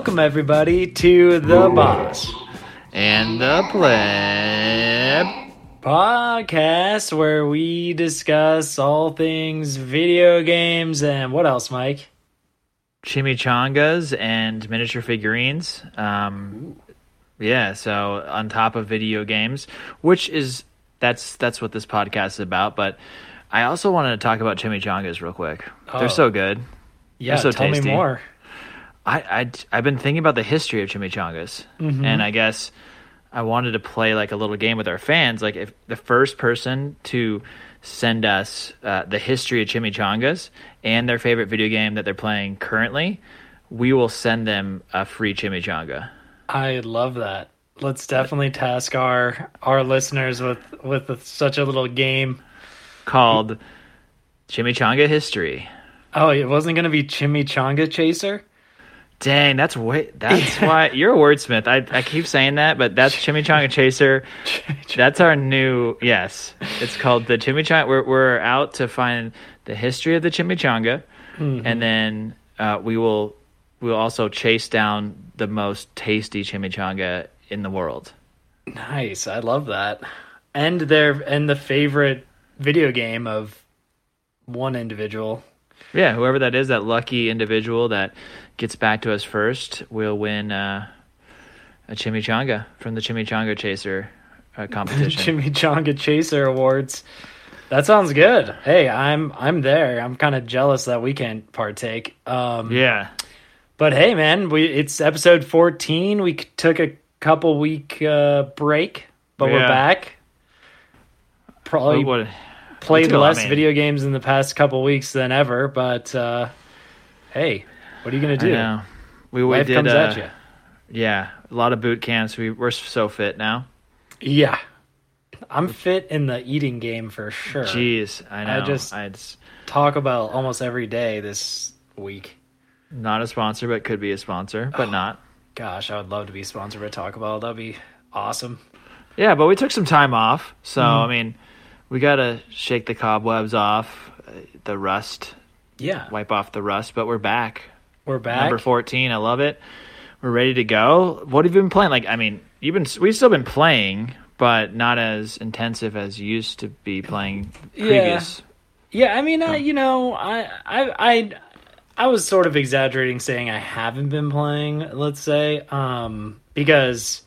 Welcome, everybody, to The Boss and the pleb podcast, where we discuss all things video games and what else, Mike? chimichangas and miniature figurines. Um, yeah, so on top of video games, which is that's that's what this podcast is about. But I also wanted to talk about chimichangas real quick. Oh. They're so good. Yeah, so tell tasty. me more. I, I I've been thinking about the history of chimichangas, Mm-hmm. and I guess I wanted to play like a little game with our fans. Like if the first person to send us uh, the history of chimichangas and their favorite video game that they're playing currently, we will send them a free chimichanga. I love that. Let's definitely task our our listeners with with such a little game. called Chimichanga History. Oh, it wasn't going to be Chimichanga Chaser. Dang, that's way. That's why you're a wordsmith. I I keep saying that, but that's Chimichanga Chaser. That's our new yes. It's called the Chimichanga. We're we're out to find the history of the Chimichanga, and then uh, we will we will also chase down the most tasty chimichanga in the world. Nice, I love that. And their and the favorite video game of one individual. Yeah, whoever that is, that lucky individual that gets back to us first, will win uh, a chimichanga from the Chimichanga Chaser uh, competition. Chimichanga Chaser Awards. That sounds good. Hey, I'm I'm there. I'm kind of jealous that we can't partake. Um, yeah, But hey, man, we it's episode 14. We took a couple week uh, break, but we're back. Probably what, what- played took a lot, less video games in the past couple weeks than ever. But uh, hey, what are you gonna do? We, we Life did. comes uh, at you. Yeah, a lot of boot camps. We we're so fit now. Yeah, I'm fit in the eating game for sure. Jeez, I know. I just- I just Talk about almost every day this week. not a sponsor, but could be a sponsor, but not. Gosh, I would love to be sponsored by Taco Bell. That'd be awesome. Yeah, but we took some time off, so Mm-hmm. I mean, we gotta shake the cobwebs off, uh, the rust, Yeah, wipe off the rust. But we're back. We're back. Number fourteen, I love it. We're ready to go. What have you been playing? Like, I mean, you've been we've still been playing, but not as intensive as you used to be playing previous. Yeah, I mean, I, you know, I, I, I, I was sort of exaggerating saying I haven't been playing. Let's say, um, because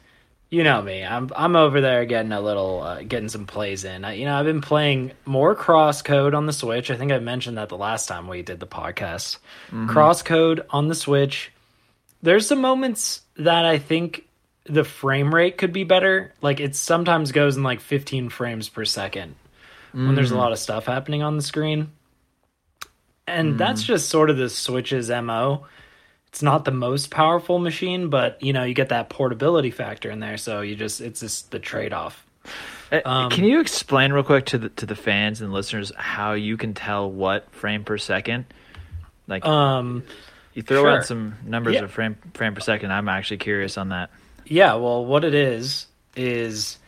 you know me, I'm I'm over there getting a little, uh, getting some plays in. I, you know, I've been playing more Crosscode on the Switch. I think I mentioned that the last time we did the podcast. Mm-hmm. Crosscode on the Switch. There's some moments that I think the frame rate could be better. Like it sometimes goes in like 15 frames per second when there's a mm. lot of stuff happening on the screen. And mm. that's just sort of the Switch's MO. It's not the most powerful machine, but you know, you get that portability factor in there, so you just it's just the trade-off. Uh, Um, can you explain real quick to the to the fans and listeners how you can tell what frame per second? Like Um you throw sure. out some numbers Yeah. of frame frame per second. I'm actually curious on that. Yeah, well, what it is is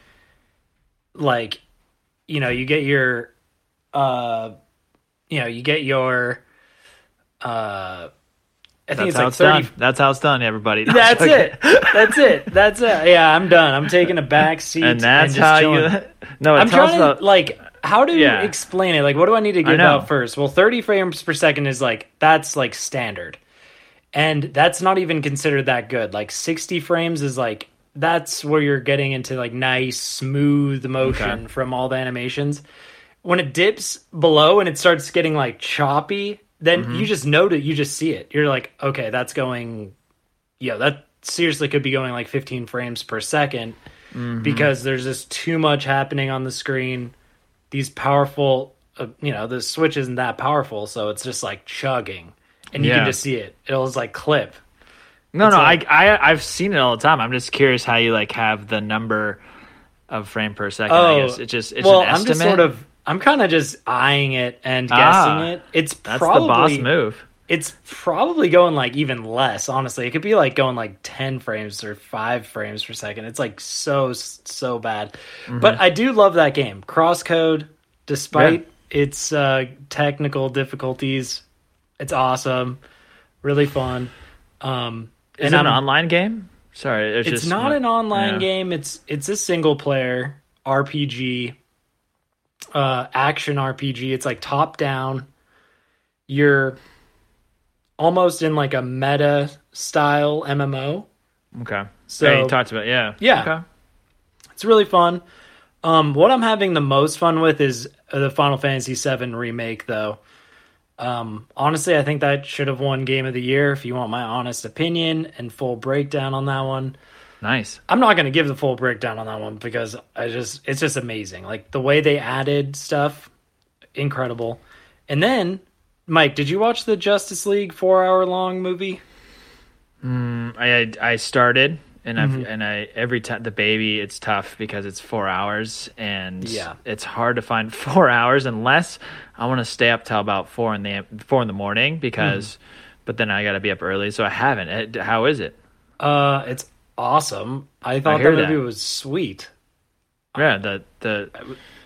like, you know, you get your, uh, you know, you get your, uh, I think That's it's how like it's thirty. done. That's how it's done, everybody. That's Okay. it. That's it. That's it. Yeah, I'm done. I'm taking a back seat, And that's just how chilling. you. No, I'm trying about. to like how to Yeah. explain it. Like, what do I need to give out first? Well, 30 frames per second is like that's like standard, and that's not even considered that good. Like 60 frames is like that's where you're getting into like nice smooth motion Okay. from all the animations. When it dips below and it starts getting like choppy, then Mm-hmm. you just note it. You just see it. You're like, okay, that's going. Yeah, that seriously could be going like 15 frames per 2nd Mm-hmm. because there's just too much happening on the screen. These powerful, uh, you know, the Switch isn't that powerful, so it's just like chugging, and you Yeah. can just see it. It'll just like clip. no, no, like- I, I, I've seen it all the time. I'm just curious how you like have the number of frame per second. I guess it just it's Oh, well, an I'm estimate. just sort of, I'm kind of just eyeing it and guessing Ah, it. It's That's probably the boss move. it's probably going like even less honestly it could be like going like 10 frames or 5 frames per second it's like so so bad Mm-hmm. but i do love that game crosscode despite its uh technical difficulties it's awesome really fun um Is it an I'm- online game? Sorry, it's, it's just not an online yeah. game. It's it's a single player RPG, uh, action RPG. It's like top down. You're almost in like a meta style MMO. Okay. So yeah, you talked about yeah. Yeah. Okay. It's really fun. Um, what I'm having the most fun with is uh, the Final Fantasy VII remake, though. Um, honestly, I think that should have won Game of the Year. If you want my honest opinion and full breakdown on that one, Nice. I'm not going to give the full breakdown on that one because I just it's just amazing. Like the way they added stuff, incredible. And then, Mike, did you watch the Justice League four hour long movie? I I started and I've Mm-hmm. and I every time the baby it's tough because it's four hours and Yeah. it's hard to find four hours unless I want to stay up till about four in the four in the morning because Mm-hmm. but then I got to be up early so I haven't. How is it? Uh, it's awesome. I thought the that. movie was sweet. Yeah, the the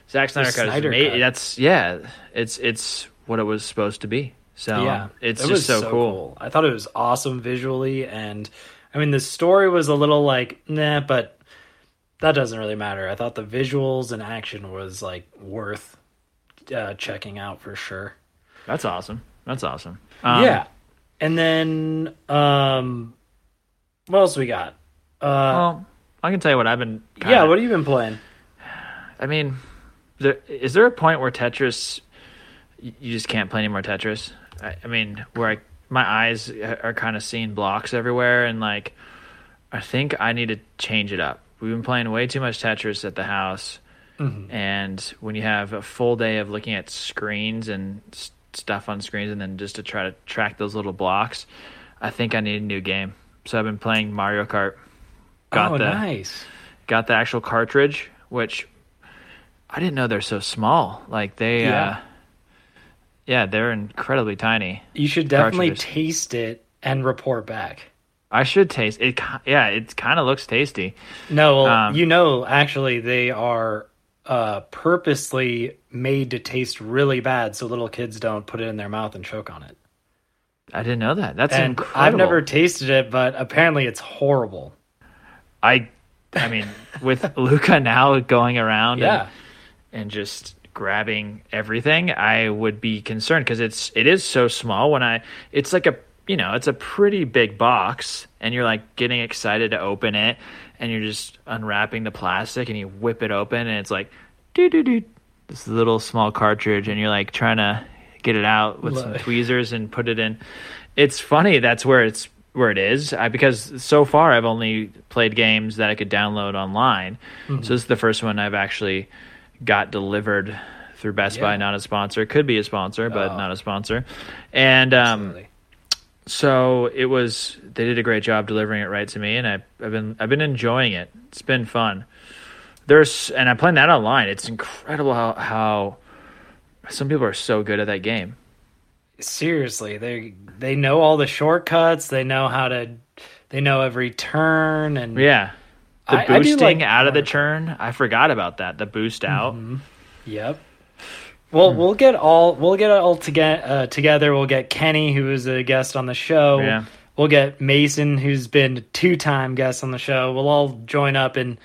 Zack Snyder cut is Snyder cut. That's yeah, it's it's what it was supposed to be. So yeah, it's it just was so, cool. I thought it was awesome visually, and I mean the story was a little like nah, but that doesn't really matter. I thought the visuals and action was like worth uh, checking out for sure. That's awesome. That's awesome. Um, yeah, and then um, what else we got? Uh, Well, I can tell you what I've been. yeah, kinda- what have you been playing? I mean, there, is there a point where Tetris, you just can't play any more Tetris? I, I mean, where I, my eyes are kind of seeing blocks everywhere, and like, I think I need to change it up. We've been playing way too much Tetris at the house, and when you have a full day of looking at screens and s- stuff on screens, and then just to try to track those little blocks, I think I need a new game. So I've been playing Mario Kart. Got oh, the nice. got the actual cartridge, which I didn't know they're so small. Like they, Yeah. uh, yeah, they're incredibly tiny. You should definitely taste it and report back. I should taste it. Yeah, it kind of looks tasty. No, well, Um, you know, actually, they are uh, purposely made to taste really bad so little kids don't put it in their mouth and choke on it. I didn't know that. That's and incredible. I've never tasted it, but apparently it's horrible. I, I mean, with Luca now going around, Yeah. and, and just grabbing everything, I would be concerned because it's it is so small. When I, it's like a you know, it's a pretty big box, and you're like getting excited to open it, and you're just unwrapping the plastic, and you whip it open, and it's like, doo doo doo, this little small cartridge, and you're like trying to get it out with some Like- tweezers and put it in. It's funny that's where it's where it is I, because so far I've only played games that I could download online. Mm-hmm. So this is the first one I've actually got delivered through Best Yeah. Buy, not a sponsor. Could be a sponsor, but Oh. not a sponsor. And um, so it was. They did a great job delivering it right to me, and I, I've been I've been enjoying it. It's been fun. There's and I'm playing that online. It's incredible how how some people are so good at that game. Seriously, they they know all the shortcuts. They know how to. They know every turn and Yeah. The I- I boosting like out of the churn, I forgot about that. The boost out. Yep. Well, we'll get all we'll get all together. Uh, together, we'll get Kenny, who is a guest on the show. Yeah. We'll get Mason, who's been two-time guest on the show. We'll all join up and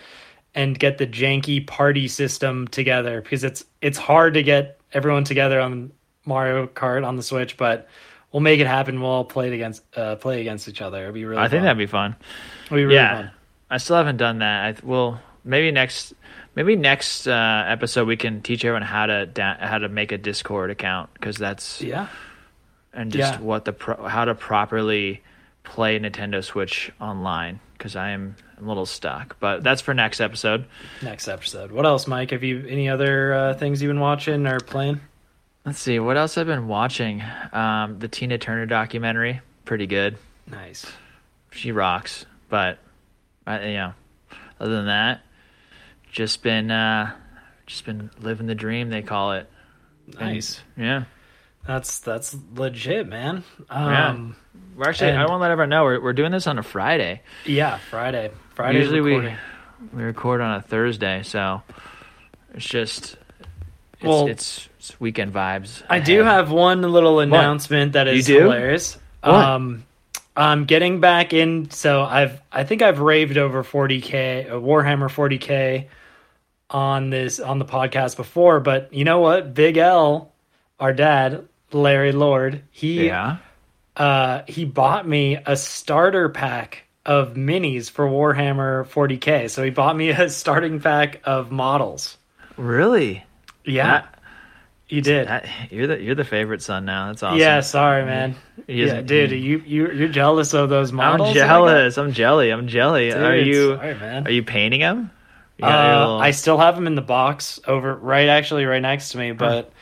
and get the janky party system together because it's it's hard to get everyone together on Mario Kart on the Switch, but we'll make it happen. We'll all play it against uh, play against each other. It'd be really. I think that'd be fun. It'll be really yeah. fun. I still haven't done that. I th- well, maybe next maybe next uh, episode we can teach everyone how to da- how to make a Discord account because that's Yeah. and just Yeah. what the pro- how to properly play Nintendo Switch online because I am a little stuck. But that's for next episode. Next episode. What else, Mike? Have you any other uh, things you've been watching or playing? Let's see what else I've been watching. Um, the Tina Turner documentary, pretty good. Nice. She rocks. But I, you know, other than that, just been uh, just been living the dream. They call it. Nice. Yeah. That's that's legit, man. Yeah. Um, We're actually. I And- want to let everyone know we're we're doing this on a Friday. yeah. Friday. Friday. Usually we we record on a Thursday, so it's just it's, Well- it's, it's weekend vibes. I do have one little announcement that is You do? hilarious. What? Um, I'm getting back in. So I've I think I've raved over 40k uh, Warhammer 40k on this on the podcast before, but you know what? Big L, our dad, Larry Lord, he Yeah. uh he bought me a starter pack of minis for Warhammer 40k. So he bought me a starting pack of models. Really? Yeah, That- he did. that- you're the you're the favorite son now. That's awesome. Yeah, sorry, man. Yeah, dude, you you you're jealous of those models? I'm jealous. I'm jelly. I'm jelly. are you sorry, man. are you painting them? You Uh, little- I still have them in the box over right actually right next to me, but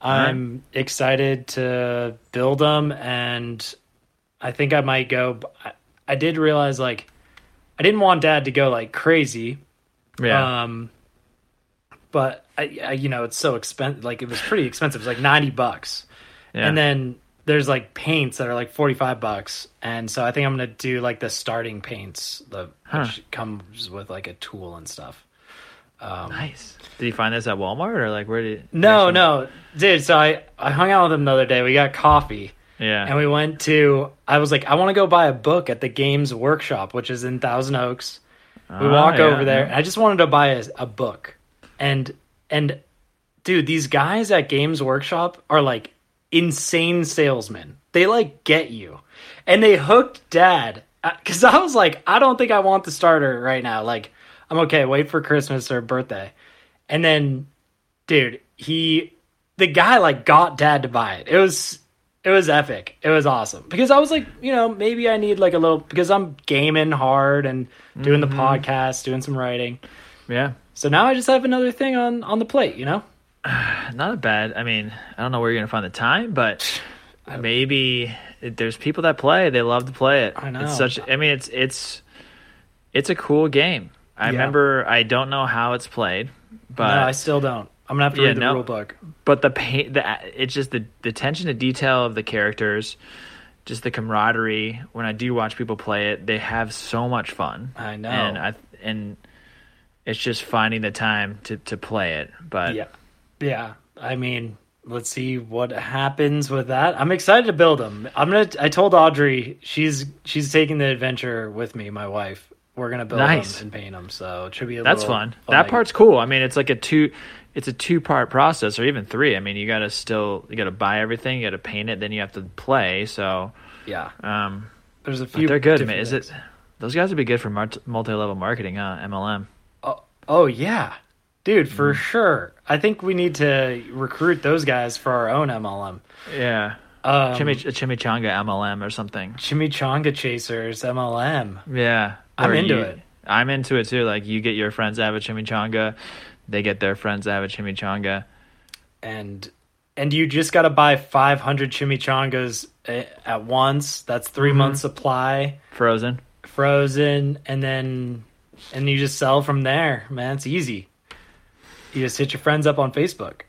I'm excited to build them and I think I might go I, I did realize like I didn't want dad to go like crazy. yeah. Um but I, I you know, it's so expensive like it was pretty expensive. It was like 90 bucks. yeah. And then there's like paints that are like 45 bucks. And so I think I'm going to do like the starting paints, the Huh. which comes with like a tool and stuff. nice. Did you find this at Walmart or like where did? No, no, dude. So I I hung out with him the other day. We got coffee, Yeah. and we went to. I was like, I want to go buy a book at the Games Workshop, which is in Thousand Oaks. We Ah, walk yeah, over there. yeah. I just wanted to buy a, a book, and and dude, these guys at Games Workshop are like insane salesmen. They like get you, and they hooked Dad uh, because I was like, I don't think I want the starter right now. Like, I'm okay. Wait for Christmas or birthday, and then, dude, he, the guy like got Dad to buy it. It was it was epic. It was awesome because I was like, you know, maybe I need like a little because I'm gaming hard and doing the mm-hmm. podcast, doing some writing. yeah. So now I just have another thing on on the plate, you know. Not a bad. I mean, I don't know where you're gonna find the time, but maybe there's people that play. They love to play it. I know. It's such. I mean, it's it's it's a cool game. I Yeah. remember. I don't know how it's played, but no, I still don't. I'm gonna have to Yeah, read the no. rule book. but the paint the it's just the the attention to detail of the characters just the camaraderie when i do watch people play it they have so much fun I know. and i and it's just finding the time to to play it but Yeah, yeah. I mean, let's see what happens with that. I'm excited to build them. I'm gonna. I told Audrey she's she's taking the adventure with me. My wife. We're gonna build Nice. them and paint them. So it should be a that's little fun that part's cool i mean it's like a two it's a two part process or even three i mean you gotta still you gotta buy everything you gotta paint it then you have to play so Yeah, um there's a few. they're good man is it those guys would be good for multi level marketing huh mlm Oh, yeah, dude, Mm. for sure. I think we need to recruit those guys for our own MLM. yeah Um, Chimich- chimichanga MLM or something. Chimichanga Chasers MLM. Yeah, I'm into you- it. I'm into it too. Like you get your friends to have a chimichanga, they get their friends to have a chimichanga. and and you just got to buy 500 chimichangas at once. That's 3 Mm-hmm. months supply, Frozen. frozen, and then and you just sell from there. Man, it's easy. You just hit your friends up on Facebook.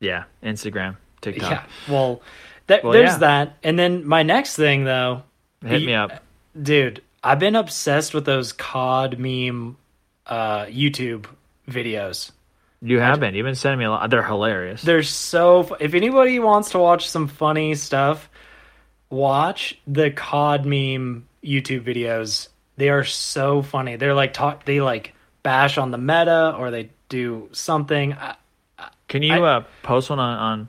Yeah, Instagram, TikTok. Yeah. Well, that, Well, there's yeah. that. And then my next thing though, Hit me up. dude. I've been obsessed with those COD meme uh, YouTube videos. You have been. You've been sending me a lot. They're hilarious. They're so. fu- If anybody wants to watch some funny stuff, watch the COD meme YouTube videos. They are so funny. They're like talk. They like bash on the meta, or they do something. I, Can you I- uh, post one on, on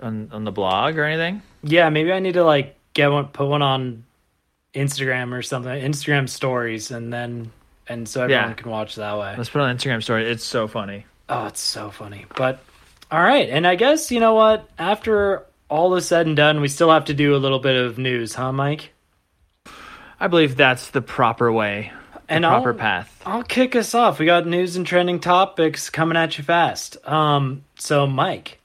on on the blog or anything? yeah, maybe I need to like get one, put one on Instagram or something. Instagram stories, and then and so everyone Yeah. can watch that way. Let's put on Instagram story. It's so funny. Oh, it's so funny. But all right, and I guess you know what? After all is said and done, we still have to do a little bit of news, huh, Mike? I believe that's the proper way, the And proper I'll, path. I'll kick us off. We got news and trending topics coming at you fast. Um, so Mike,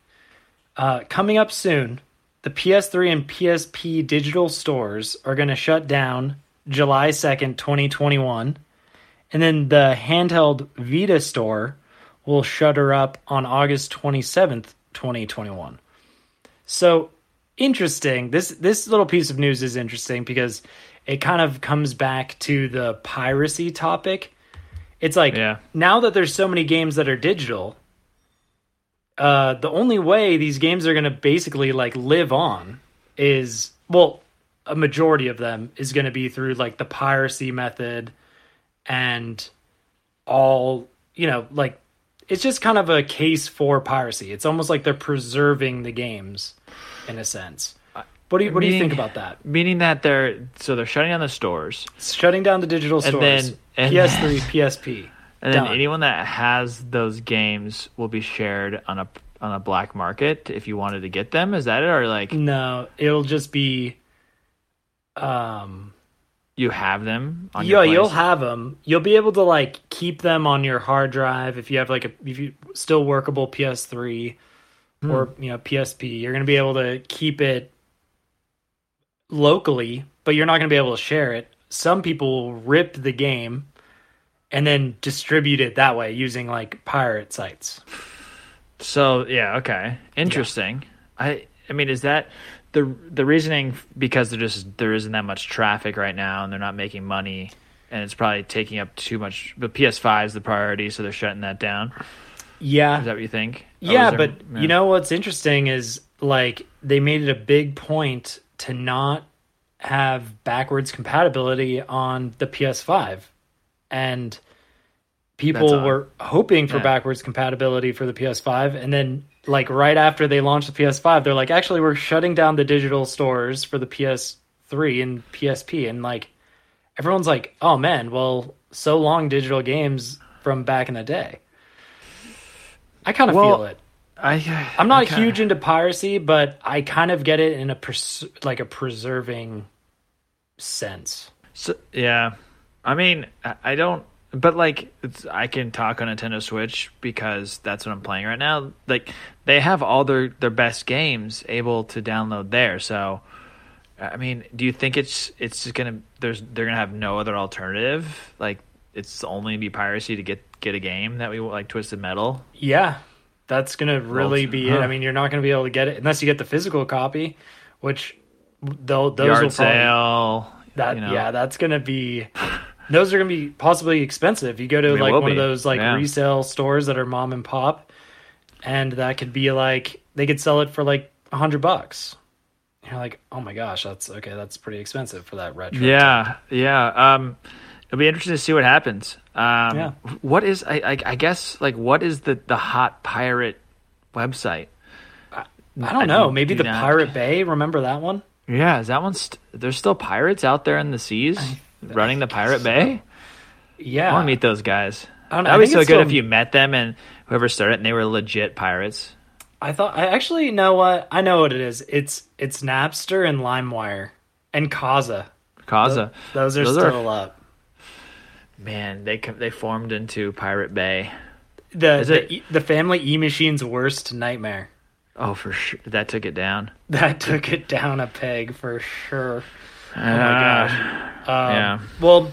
uh, coming up soon, the PS3 and PSP digital stores are going to shut down July second, twenty twenty one, and then the handheld Vita store will shutter up on August twenty seventh, twenty twenty one. So interesting. This this little piece of news is interesting because it kind of comes back to the piracy topic. It's like Yeah. now that there's so many games that are digital, uh, the only way these games are going to basically like live on is well, a majority of them is going to be through like the piracy method and all you know like it's just kind of a case for piracy it's almost like they're preserving the games in a sense what do you what do you think about that Meaning that they're so they're shutting down the stores, shutting down the digital stores, And then- and ps3 psp and then anyone that has those games will be shared on a on a black market if you wanted to get them. Is that it, or like no it'll just be um you have them on yeah, you'll have them. You'll be able to like keep them on your hard drive if you have like a if you still workable PS3 Hmm. or you know PSP. You're gonna be able to keep it locally, but you're not gonna be able to share it. Some people rip the game and then distribute it that way using like pirate sites. So yeah, okay, interesting. I I mean, is that the the reasoning because there just there isn't that much traffic right now, and they're not making money, and it's probably taking up too much. The PS5 is the priority, so they're shutting that down. Yeah, Is that what you think? Yeah, there- but yeah. you know what's interesting is like they made it a big point to not have backwards compatibility on the PS5. And people were hoping for Yeah. backwards compatibility for the PS5 and then like right after they launched the PS5 they're like actually we're shutting down the digital stores for the PS3 and PSP and like everyone's like oh man well so long digital games from back in the day. I kind of Well, feel it. I uh, I'm not okay. huge into piracy, but I kind of get it in a pres- like a preserving sense. So, yeah, I mean, I- don't, but like, it's, I can talk on Nintendo Switch because that's what I'm playing right now. Like, they have all their their best games able to download there. So, I mean, do you think it's it's just gonna there's they're gonna have no other alternative? Like, it's only be piracy to get get a game that we like Twisted Metal. Yeah, that's gonna really be it. I mean, you're not gonna be able to get it unless you get the physical copy, which they'll those Yard will probably sale. that you know. yeah, that's gonna be those are gonna be possibly expensive. You go to like one of those like yeah. resale stores that are mom and pop, and that could be like they could sell it for like a hundred bucks. You're like, oh my gosh, that's okay. That's pretty expensive for that retro. Yeah, yeah. Um, it'll be interesting to see what happens. Um, Yeah. What is I, I I guess like what is the the hot pirate website? I don't know. Maybe do the not- Pirate Bay. Remember that one? Yeah, is that one? St- there's still pirates out there in the seas running the pirate bay. Yeah. I want to meet those guys. I don't know. That'd be so good still- if you met them and whoever started it and they were legit pirates. I thought I actually know what I know what it is. It's it's Napster and LimeWire and Kazaa. Kazaa. Those are Those are- still up. Man, they they formed into Pirate Bay. The Is the, it- the family E machine's worst nightmare. Oh, for sure. That took it down. That took it down a peg for sure. Oh my gosh. Um, Yeah. Well,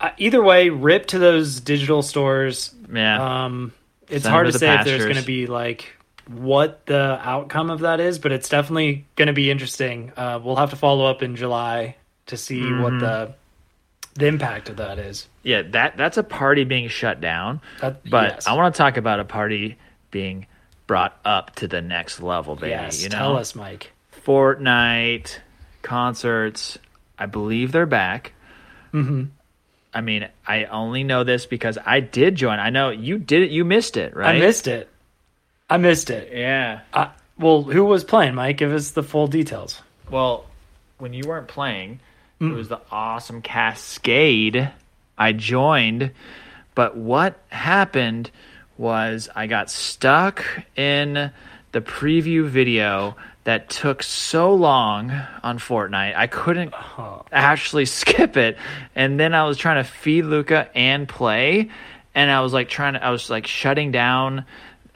uh, either way, rip to those digital stores. Yeah. Um, it's Send hard to to the say if there's going to be like what the outcome of that is, but it's definitely going to be interesting. Uh, we'll have to follow up in July to see what Mm-hmm. the the impact of that is. yeah, that that's a party being shut down. That, But yes. I want to talk about a party being brought up to the next level, baby. yes, you know, tell us, Mike. Fortnite concerts. I believe they're back. hmm I mean, I only know this because I did join. I know you did it. You missed it, right? I missed it. I missed it. Yeah. I, well, who was playing, Mike? Give us the full details. Well, when you weren't playing, Mm. it was the awesome Kaskade. I joined, but what happened was I got stuck in the preview video that took so long on Fortnite. I couldn't Oh. actually skip it. And then I was trying to feed Luca and play, and I was like trying to, I was like shutting down.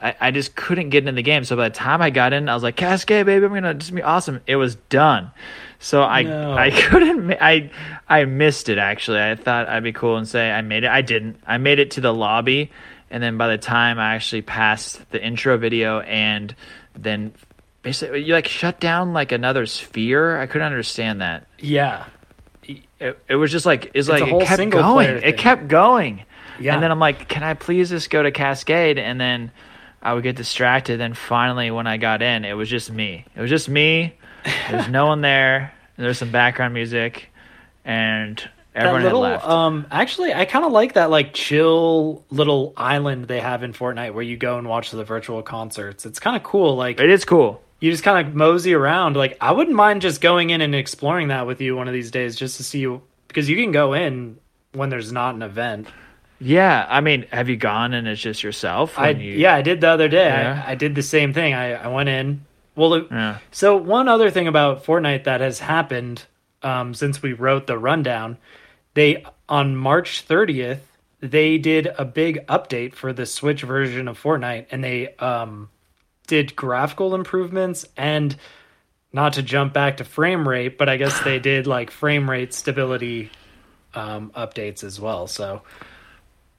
I, I just couldn't get into the game. So by the time I got in, I was like, Kaskade, baby, I'm gonna just be awesome. It was done. So I No. I couldn't I I missed it actually. I thought I'd be cool and say I made it. I didn't. I made it to the lobby, and then by the time I actually passed the intro video and then basically you like shut down like another sphere. I couldn't understand that Yeah. it, it was just like it's, a like it kept going. It kept going. Yeah. And then I'm like, can I please just go to Kaskade? And then I would get distracted. Then finally, when I got in, it was just me. It was just me. There's no one there. and there's some background music, and That everyone little, had left. um, actually, I kind of like that like chill little island they have in Fortnite where you go and watch the virtual concerts. It's kind of cool. Like it is cool. you just kind of mosey around. Like I wouldn't mind just going in and exploring that with you one of these days, just to see you because you can go in when there's not an event. Yeah, I mean, have you gone and it's just yourself? I you- yeah, I did the other day. Yeah. I, I did the same thing. I, I went in. Well, it- Yeah. so one other thing about Fortnite that has happened um, since we wrote the rundown, they on March 30th they did a big update for the Switch version of Fortnite, and they um, did graphical improvements and not to jump back to frame rate, but I guess they did like frame rate stability um, updates as well. So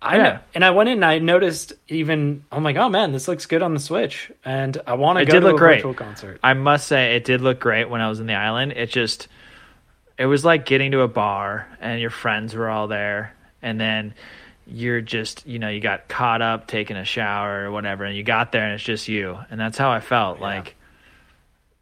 I Yeah. and I went in and I noticed even I'm like, oh man, this looks good on the Switch, and I want to go did to look a great. virtual concert. I must say it did look great when I was in the island. It just it was like getting to a bar and your friends were all there and then you're just you know you got caught up taking a shower or whatever and you got there and it's just you and that's how I felt like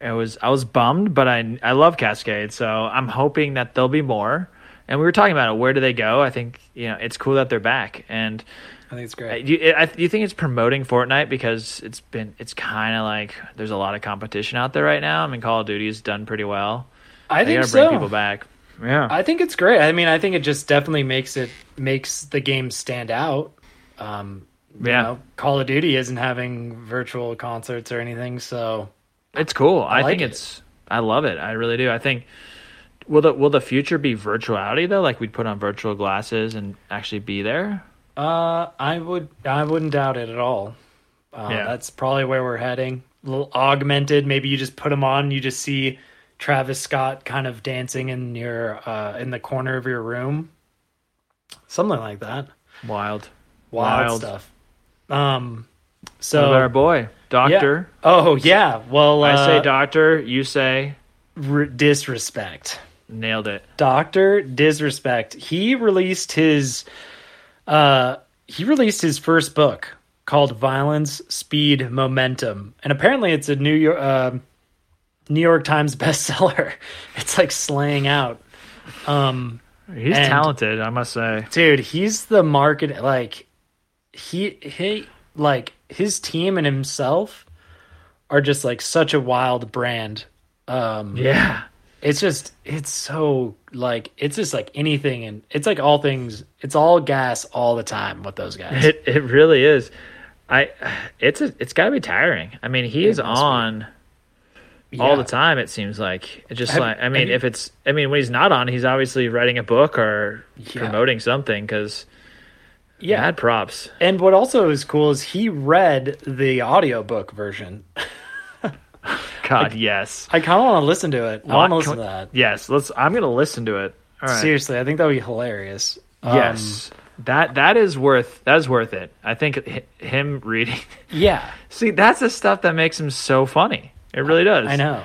it was I was bummed but I I love Kaskade so I'm hoping that there'll be more and we were talking about it where do they go I think you know it's cool that they're back and I think it's great. Do you, I, do you think it's promoting Fortnite because it's been it's kind of like there's a lot of competition out there right now. I mean, Call of Duty's done pretty well. I They think gotta bring so. people back. Yeah, I think it's great. I mean, I think it just definitely makes it makes the game stand out. Um, you Yeah. know, Call of Duty isn't having virtual concerts or anything, so it's cool. I, like think it. it's I love it. I really do. I think will the will the future be virtuality though? Like we'd put on virtual glasses and actually be there. uh, I would I wouldn't doubt it at all. Uh, Yeah. That's probably where we're heading. A little augmented. Maybe you just put them on. You just see Travis Scott kind of dancing in your uh, in the corner of your room, something like that. Wild, Wild, Wild. stuff. Um, So so what about our boy yeah. Doctor. Oh yeah. Well, I say uh, Doctor. You say r- disrespect. Nailed it. Doctor Disrespect. He released his uh he released his first book called Violence, Speed, Momentum. And apparently it's a New York uh, New York Times bestseller. It's like slaying out. Um He's And- talented, I must say. dude, he's the market like he he like his team and himself are just like such a wild brand. Um Yeah. It's just it's so like it's just like anything and it's like all things it's all gas all the time with those guys It it really is. I it's a, it's got to be tiring. I mean, he is on all the time. It seems like it just Have- like I mean, you- if it's I mean when he's not on, he's obviously writing a book or Yeah. promoting something. Because yeah mad props. and what also is cool is he read the audiobook version God, yes, i kind of want to listen to it i want to listen to that yes. Let's. I'm gonna listen to it. Right. seriously i think that would be hilarious Um, Yes. that that is worth that is worth it. I think hi- him reading. yeah See, that's the stuff that makes him so funny. It really does. i know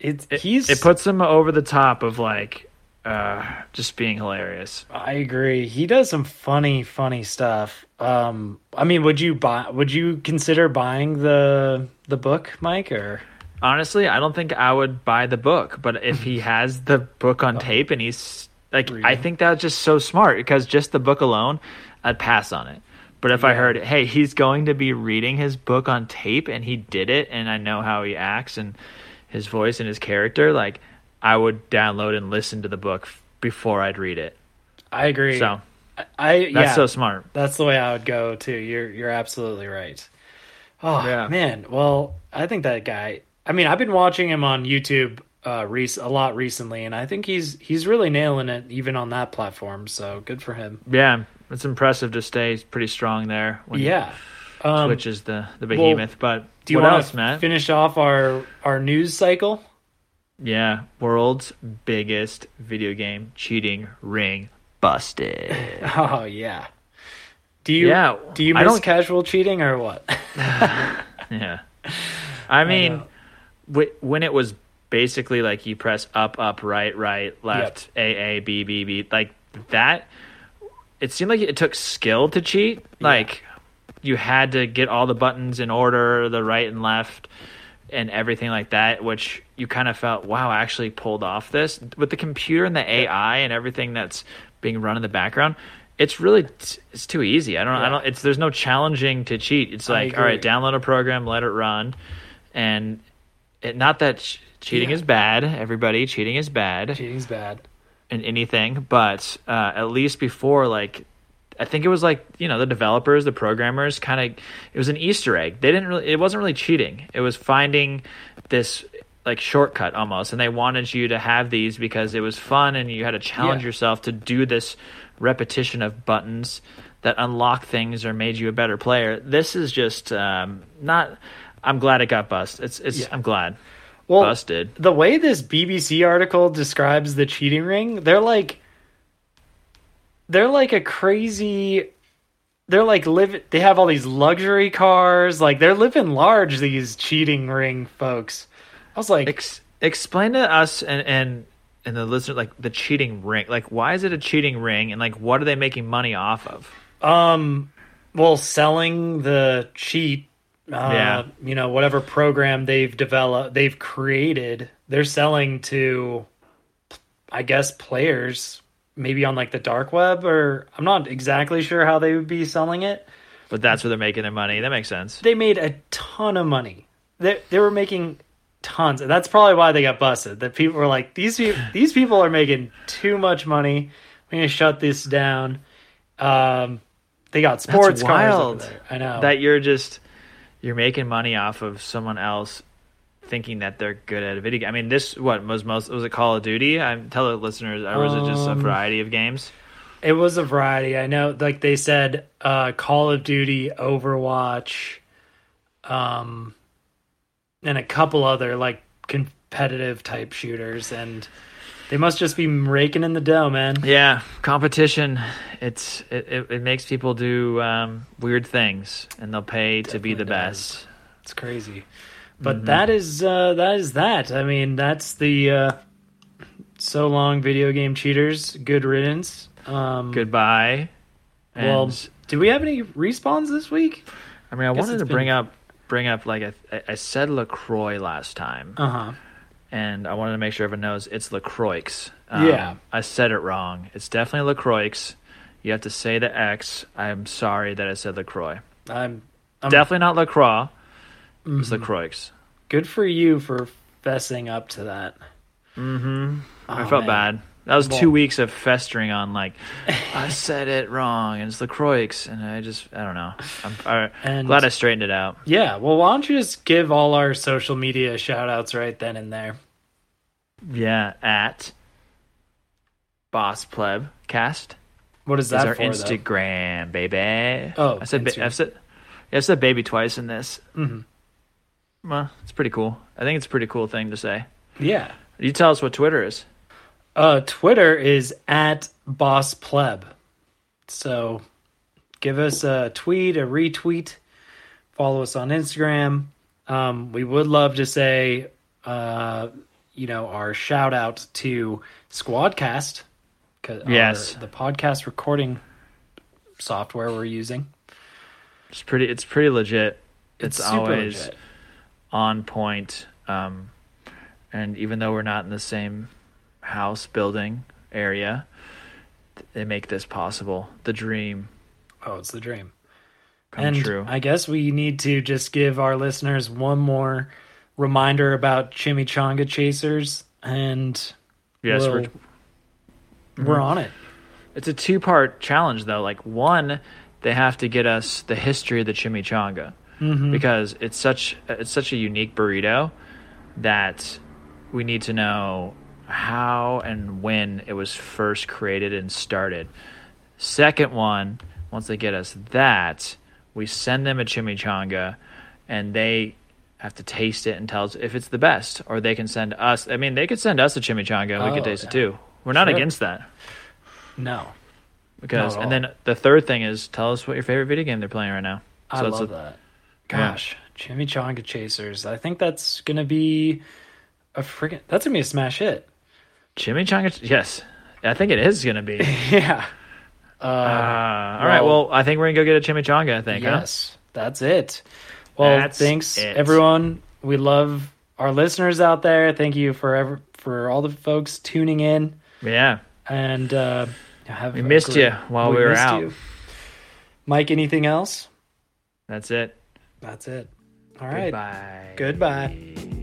it's It, he's it puts him over the top of like uh just being hilarious. i agree he does some funny funny stuff um i mean would you buy would you consider buying the the book mike or Honestly, I don't think I would buy the book, but if he has the book on oh. tape and he's like I think that's just so smart because just the book alone, I'd pass on it. But if I heard, hey, he's going to be reading his book on tape and he did it and I know how he acts and his voice and his character, like I would download and listen to the book f- before I'd read it. i agree So I, I that's yeah so smart. That's the way I would go too. You're you're absolutely right. Oh Yeah. man, well, I think that guy. I mean, I've been watching him on YouTube uh, rec- a lot recently, and I think he's he's really nailing it even on that platform. So good for him. Yeah, it's impressive to stay pretty strong there when Yeah. Um, Twitch is the, the behemoth. but do you what want else, Matt? finish off our our news cycle? Yeah, world's biggest video game cheating ring busted. Oh yeah. Do you Yeah, do you I miss don't- casual cheating or what? yeah, I mean, know. Wh- when it was basically like you press up, up, right, right, left, A, A, B, B, B, like that. It seemed like it took skill to cheat. Like you had to get all the buttons in order, the right and left, and everything like that, which you kind of felt, wow, I actually pulled off this with the computer and the AI and everything that's being run in the background. It's really it's too easy. I don't I don't it's there's no challenging to cheat. It's like all right, download a program, let it run, and it, not that ch- cheating Yeah. is bad. Everybody, cheating is bad Cheating's bad. in anything, but uh, at least before, like, I think it was like you know the developers, the programmers, kind of it was an Easter egg. They didn't really, it wasn't really cheating. It was finding this like shortcut almost, and they wanted you to have these because it was fun and you had to challenge Yeah. yourself to do this repetition of buttons that unlock things or made you a better player. This is just um, not. I'm glad it got bust. It's it's. Yeah. I'm glad Well, busted. the way this BBC article describes the cheating ring, they're like they're like a crazy they're like live they have all these luxury cars, like they're living large these cheating ring folks. I was like Ex- explain to us and and and the listener like the cheating ring. Like, why is it a cheating ring? And like, what are they making money off of? um well selling the cheat uh, Yeah. you know whatever program they've developed they've created they're selling to i guess players maybe on like the dark web or i'm not exactly sure how they would be selling it But that's where they're making their money. That makes sense. they made a ton of money they, they were making tons and that's probably why they got busted that people were like these peo- these people are making too much money we're gonna shut this down um they got sports cars over wild. i know That you're just you're making money off of someone else thinking that they're good at a video game. I mean, this what was most was it Call of Duty? I tell the listeners, or was it just a Um, variety of games? It was a variety. I know, like they said, uh, Call of Duty, Overwatch, um, and a couple other like competitive type shooters, and they must just be raking in the dough, man. Yeah, competition. It's it, it, it makes people do um, weird things, and they'll pay to be the does. best. It's crazy, but Mm-hmm. that is uh, that is that. I mean, that's the uh, so long video game cheaters. Good riddance. Um, Goodbye. And Well, do we have any respawns this week? I mean, I guess wanted to been- bring up bring up like I, I said Lacroix last time, Uh huh. And I wanted to make sure everyone knows it's Lacroix. Yeah. I said it wrong. It's definitely Lacroix. You have to say the X. I'm sorry that I said Lacroix. I'm, I'm definitely not Lacroix. It's Mhm. Lacroix. Good for you for fessing up to that. Mm-hmm. I Oh, felt man. bad. That was two weeks of festering on like I said it wrong and it's Lacroix, and I just I don't know. I'm I, And glad I straightened it out. yeah, well, why don't you just give all our social media shout outs right then and there? Yeah, at Boss Pleb Cast. What is is that our for, though? Instagram, baby. Oh, I said, ba-. I said, yeah, I said baby twice in this. Mm-hmm. Well, it's pretty cool. I think it's a pretty cool thing to say. Yeah. You tell us what Twitter is. Uh, Twitter is at Boss Pleb. So give us a tweet, a retweet, follow us on Instagram. Um, we would love to say, uh, you know, our shout out to Squadcast. Yes. the podcast recording software we're using. It's pretty. It's pretty legit. It's, super always legit. on point. Um, and even though we're not in the same house building area, th- they make this possible. The dream Oh, it's the dream. come and true. I guess we need to just give our listeners one more reminder about Chimichanga Chasers, and yes, we'll- we're, Mm-hmm. we're on it. It's a two part challenge though. Like one, they have to get us the history of the chimichanga Mhm. because it's such it's such a unique burrito that we need to know how and when it was first created and started. Second one, once they get us that, we send them a chimichanga and they have to taste it and tell us if it's the best or they can send us I mean they could send us a chimichanga and we Oh, could taste yeah. it too. We're not Sure. against that No, because and then the third thing is tell us what your favorite video game they're playing right now. I So it's love a- that. Gosh, Chimichanga Chasers. I think that's gonna be a freaking. That's gonna be a smash hit. Chimichanga, yes, I think it is gonna be. yeah. Uh, Uh, all right, well- well, I think we're gonna go get a chimichanga. I think. huh? yes, that's it. Well, That's thanks it. everyone we love our listeners out there. Thank you for ever, for all the folks tuning in Yeah. and uh, have We missed great- you while we were out. you. Mike, anything else? That's it. That's it. All right. Goodbye. Goodbye.